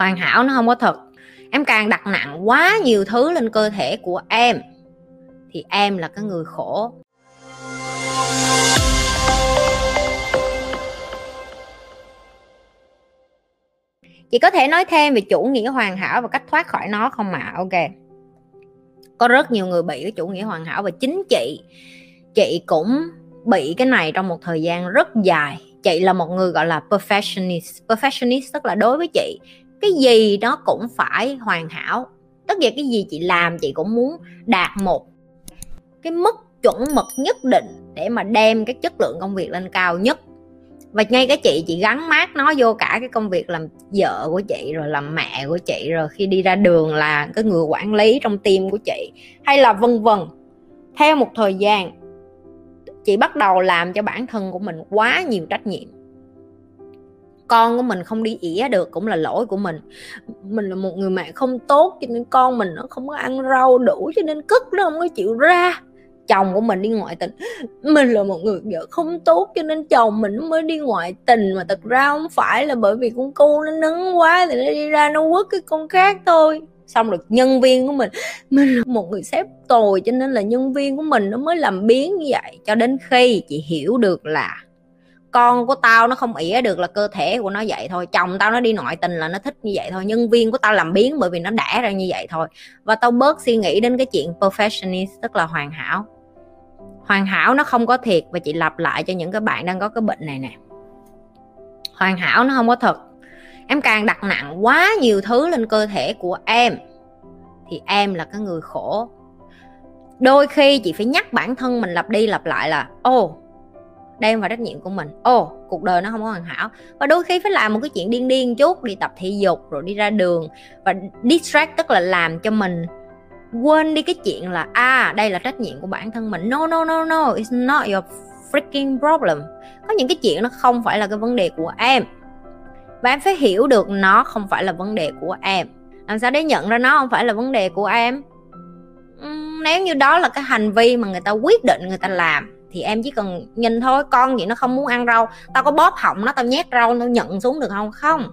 hoàn hảo, nó không có thật. Em càng đặt nặng quá nhiều thứ lên cơ thể của em, thì em là cái người khổ. Chị có thể nói thêm về chủ nghĩa hoàn hảo và cách thoát khỏi nó không ạ? À? ok. Có rất nhiều người bị cái chủ nghĩa hoàn hảo và chính chị chị cũng bị cái này trong một thời gian rất dài. Chị là một người, gọi là perfectionist. Perfectionist tức là đối với chị cái gì nó cũng phải hoàn hảo. Tất cả cái gì chị làm chị cũng muốn đạt một cái mức chuẩn mực nhất định để mà đem cái chất lượng công việc lên cao nhất. Và ngay cái chị chị gắn mát nó vô cả cái công việc làm vợ của chị, rồi làm mẹ của chị, rồi khi đi ra đường là cái người quản lý trong tim của chị, hay là vân vân. Theo một thời gian, chị bắt đầu làm cho bản thân của mình quá nhiều trách nhiệm con của mình không đi ỉa được, cũng là lỗi của mình. Mình là một người mẹ không tốt cho nên con mình nó không có ăn rau đủ cho nên cất nó không có chịu ra. Chồng của mình đi ngoại tình. Mình là một người vợ không tốt cho nên chồng mình mới đi ngoại tình mà thật ra không phải là bởi vì con cu nó nấn quá thì nó đi ra nó quất cái con khác thôi. Xong được nhân viên của mình mình là một người sếp tồi cho nên là nhân viên của mình nó mới làm biến như vậy. Cho đến khi chị hiểu được là con của tao nó không ỉa được là cơ thể của nó vậy thôi. Chồng tao nó đi ngoại tình là nó thích như vậy thôi nhân viên của tao làm biến bởi vì nó đẻ ra như vậy thôi. Và tao bớt suy nghĩ đến cái chuyện perfectionist tức là hoàn hảo. Hoàn hảo nó không có thiệt và chị lặp lại cho những cái bạn đang có cái bệnh này nè. Hoàn hảo nó không có thật. Em càng đặt nặng quá nhiều thứ lên cơ thể của em thì em là cái người khổ. Đôi khi chị phải nhắc bản thân mình lặp đi lặp lại là ô oh, đem vào trách nhiệm của mình. Ồ oh, cuộc đời nó không có hoàn hảo. Và đôi khi phải làm một cái chuyện điên điên chút đi tập thể dục rồi đi ra đường và distract tức là làm cho mình quên đi cái chuyện là à đây là trách nhiệm của bản thân mình. No no no no it's not your freaking problem. Có những cái chuyện nó không phải là cái vấn đề của em. Và em phải hiểu được nó không phải là vấn đề của em. Làm sao để nhận ra nó không phải là vấn đề của em? Nếu như đó là cái hành vi mà người ta quyết định người ta làm thì em chỉ cần nhìn thôi, con gì nó không muốn ăn rau. Tao có bóp họng nó, tao nhét rau nó nhận xuống được không? Không.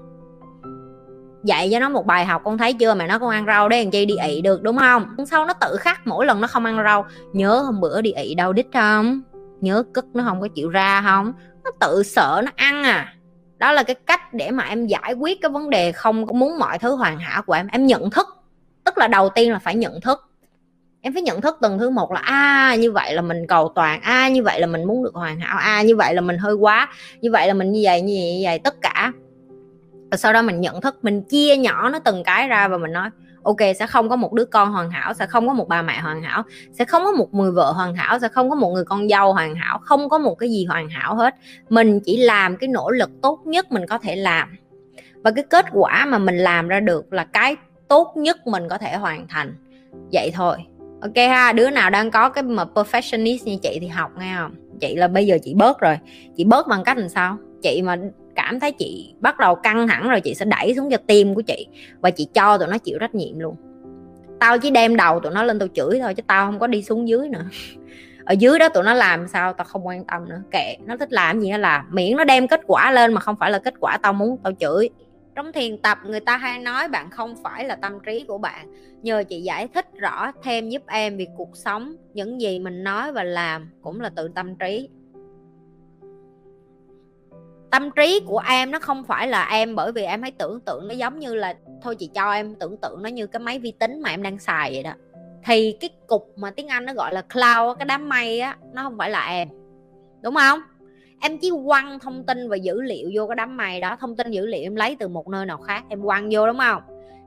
Dạy cho nó một bài học, con thấy chưa? Mà nó không ăn rau đấy làm chi đi ị được, đúng không? Sau nó tự khắc mỗi lần nó không ăn rau, nhớ hôm bữa đi ị đau đít không? Nhớ cất nó không có chịu ra không? Nó tự sợ nó ăn à. Đó là cái cách để mà em giải quyết cái vấn đề không muốn mọi thứ hoàn hảo của em. Em nhận thức. Tức là đầu tiên là phải nhận thức em phải nhận thức từng thứ một là a à, như vậy là mình cầu toàn a à, như vậy là mình muốn được hoàn hảo a à, như vậy là mình hơi quá như vậy là mình như vậy như vậy, như vậy tất cả. Và sau đó mình nhận thức mình chia nhỏ nó từng cái ra và mình nói ok sẽ không có một đứa con hoàn hảo sẽ không có một bà mẹ hoàn hảo sẽ không có một người vợ hoàn hảo sẽ không có một người con dâu hoàn hảo không có một cái gì hoàn hảo hết. Mình chỉ làm cái nỗ lực tốt nhất mình có thể làm. Và cái kết quả mà mình làm ra được là cái tốt nhất mình có thể hoàn thành. Vậy thôi ok ha, đứa nào đang có cái mà perfectionist như chị thì học nghe không? Chị là bây giờ chị bớt rồi. Chị bớt bằng cách làm sao? Chị mà cảm thấy chị bắt đầu căng thẳng rồi chị sẽ đẩy xuống cho tim của chị và chị cho tụi nó chịu trách nhiệm luôn. Tao chỉ đem đầu tụi nó lên tao chửi thôi chứ tao không có đi xuống dưới nữa. Ở dưới đó tụi nó làm sao tao không quan tâm nữa. Kệ, nó thích làm gì nó làm. Miễn nó đem kết quả lên mà không phải là kết quả tao muốn tao chửi trong thiền tập, người ta hay nói bạn không phải là tâm trí của bạn. Nhờ chị giải thích rõ thêm giúp em vì cuộc sống, những gì mình nói và làm cũng là từ tâm trí. Tâm trí của em nó không phải là em bởi vì em hãy tưởng tượng nó giống như là, thôi chị cho em tưởng tượng nó như cái máy vi tính mà em đang xài vậy đó. Thì cái cục mà tiếng anh nó gọi là cloud cái đám mây á, nó không phải là em. Đúng không? Em chỉ quăng thông tin và dữ liệu vô cái đám mây đó thông tin dữ liệu em lấy từ một nơi nào khác em quăng vô đúng không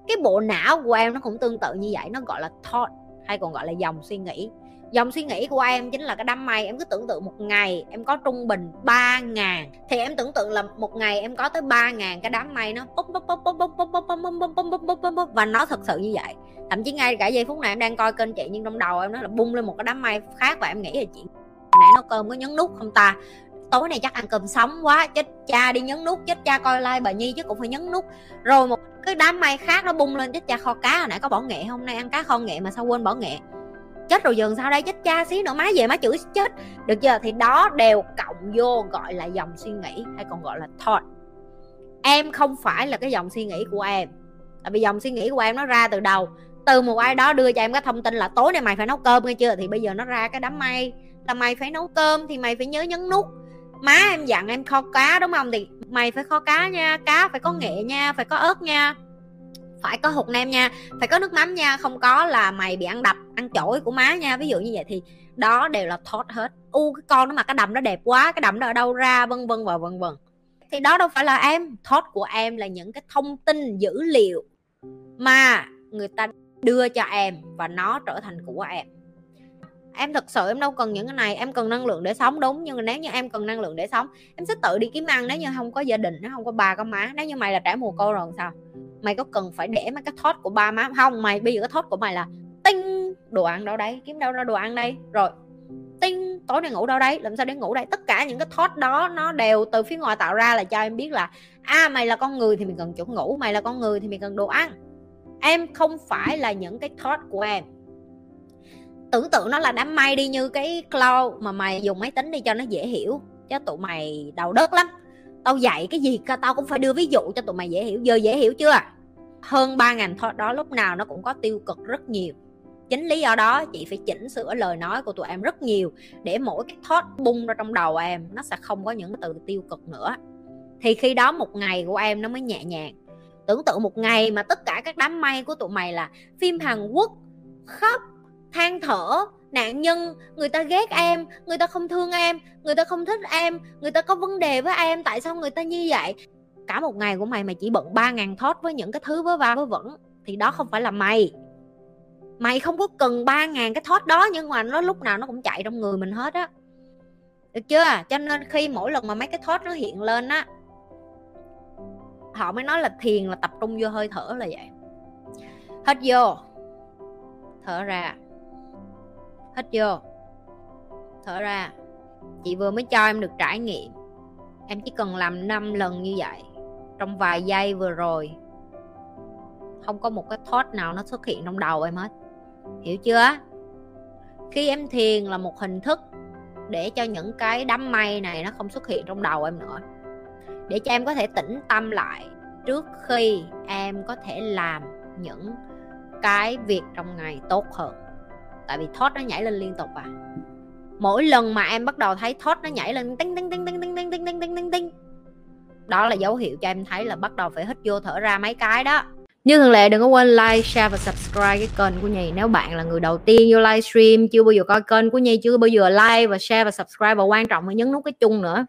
cái bộ não của em nó cũng tương tự như vậy nó gọi là thought hay còn gọi là dòng suy nghĩ dòng suy nghĩ của em chính là cái đám mây em cứ tưởng tượng một ngày em có trung bình 3 ngàn thì em tưởng tượng là một ngày em có tới 3 ngàn cái đám mây nó và nó thật sự như vậy thậm chí ngay cả giây phút này em đang coi kênh chị nhưng trong đầu em nó là bung lên một cái đám mây khác và em nghĩ là chị nãy nó cơm có nhấn nút không ta tối nay chắc ăn cơm sống quá, chết cha đi nhấn nút, chết cha coi like bà nhi chứ cũng phải nhấn nút. Rồi một cái đám mây khác nó bung lên, chết cha kho cá hồi nãy có bỏ nghệ hôm nay ăn cá kho nghệ mà sao quên bỏ nghệ? Chết rồi dừng sao đây? Chết cha xí nữa, má về má chửi chết. Được chưa? Thì đó đều cộng vô gọi là dòng suy nghĩ, hay còn gọi là thought. Em không phải là cái dòng suy nghĩ của em. Tại vì dòng suy nghĩ của em nó ra từ đầu. Từ một ai đó đưa cho em cái thông tin là tối nay mày phải nấu cơm, nghe chưa? Thì bây giờ nó ra cái đám mây. Là mày phải nấu cơm thì mày phải nhớ nhấn nút má em dặn em kho cá, đúng không? Thì mày phải kho cá nha, cá phải có nghệ nha, phải có ớt nha. Phải có hột nem nha, phải có nước mắm nha, không có là mày bị ăn đập, ăn chổi của má nha. Ví dụ như vậy thì đó đều là thought hết. U, cái con nó mà cái đầm nó đẹp quá, cái đầm nó ở đâu ra, vân vân và vân vân. Thì đó đâu phải là em. Thought của em là những cái thông tin dữ liệu mà người ta đưa cho em và nó trở thành của em em thật sự em đâu cần những cái này, em cần năng lượng để sống, đúng. Nhưng mà nếu như em cần năng lượng để sống, em sẽ tự đi kiếm ăn. Nếu như không có gia đình nó không có bà có má, nếu như mày là trẻ mồ côi rồi sao? Mày có cần phải để mấy cái thót của ba má? Không, mày, bây giờ cái thót của mày là tinh đồ ăn đâu đấy, kiếm đâu ra đồ ăn đây. Rồi, tinh, tối nay ngủ đâu đấy, làm sao để ngủ đây? Tất cả những cái thought đó, nó đều từ phía ngoài tạo ra là cho em biết là à mày là con người thì mình cần chỗ ngủ, mày là con người thì mình cần đồ ăn. Em không phải là những cái thought của em tưởng tượng nó là đám mây đi như cái cloud mà mày dùng máy tính đi cho nó dễ hiểu. Chứ tụi mày đầu đất lắm. Tao dạy cái gì tao cũng phải đưa ví dụ cho tụi mày dễ hiểu. Giờ dễ hiểu chưa? Hơn ba ngành thôi đó lúc nào nó cũng có tiêu cực rất nhiều. Chính lý do đó, chị phải chỉnh sửa lời nói của tụi em rất nhiều để mỗi cái thought bung ra trong đầu em, nó sẽ không có những từ tiêu cực nữa. Thì khi đó một ngày của em nó mới nhẹ nhàng. Tưởng tượng một ngày mà tất cả các đám mây của tụi mày là phim hàn quốc khóc than thở, nạn nhân, người ta ghét em, người ta không thương em, người ta không thích em, người ta có vấn đề với em, tại sao người ta như vậy? Cả một ngày của mày mày chỉ bận ba ngàn thót với những cái thứ vớ va vớ vẩn, thì đó không phải là mày. Mày không có cần ba ngàn cái thót đó, nhưng mà nó lúc nào nó cũng chạy trong người mình hết á. Được chưa? Cho nên khi mỗi lần mà mấy cái thót nó hiện lên á, họ mới nói là thiền là tập trung vô hơi thở là vậy. Hết vô. Thở ra hết vô. Thở ra. Chị vừa mới cho em được trải nghiệm. Em chỉ cần làm 5 lần như vậy. Trong vài giây vừa rồi, không có một cái thought nào nó xuất hiện trong đầu em hết. Hiểu chưa? Khi em thiền là một hình thức để cho những cái đám mây này nó không xuất hiện trong đầu em nữa. Để cho em có thể tĩnh tâm lại trước khi em có thể làm những cái việc trong ngày tốt hơn tại vì thought nó nhảy lên liên tục à mỗi lần mà em bắt đầu thấy thought nó nhảy lên tinh tinh tinh tinh tinh tinh tinh tinh tinh tinh tinh đó là dấu hiệu cho em thấy là bắt đầu phải hít vô thở ra mấy cái đó như thường lệ đừng có quên like, share và subscribe cái kênh của Nhi Nếu bạn là người đầu tiên vô livestream Chưa bao giờ coi kênh của Nhi Chưa bao giờ like và share và subscribe Và quan trọng là nhấn nút cái chung nữa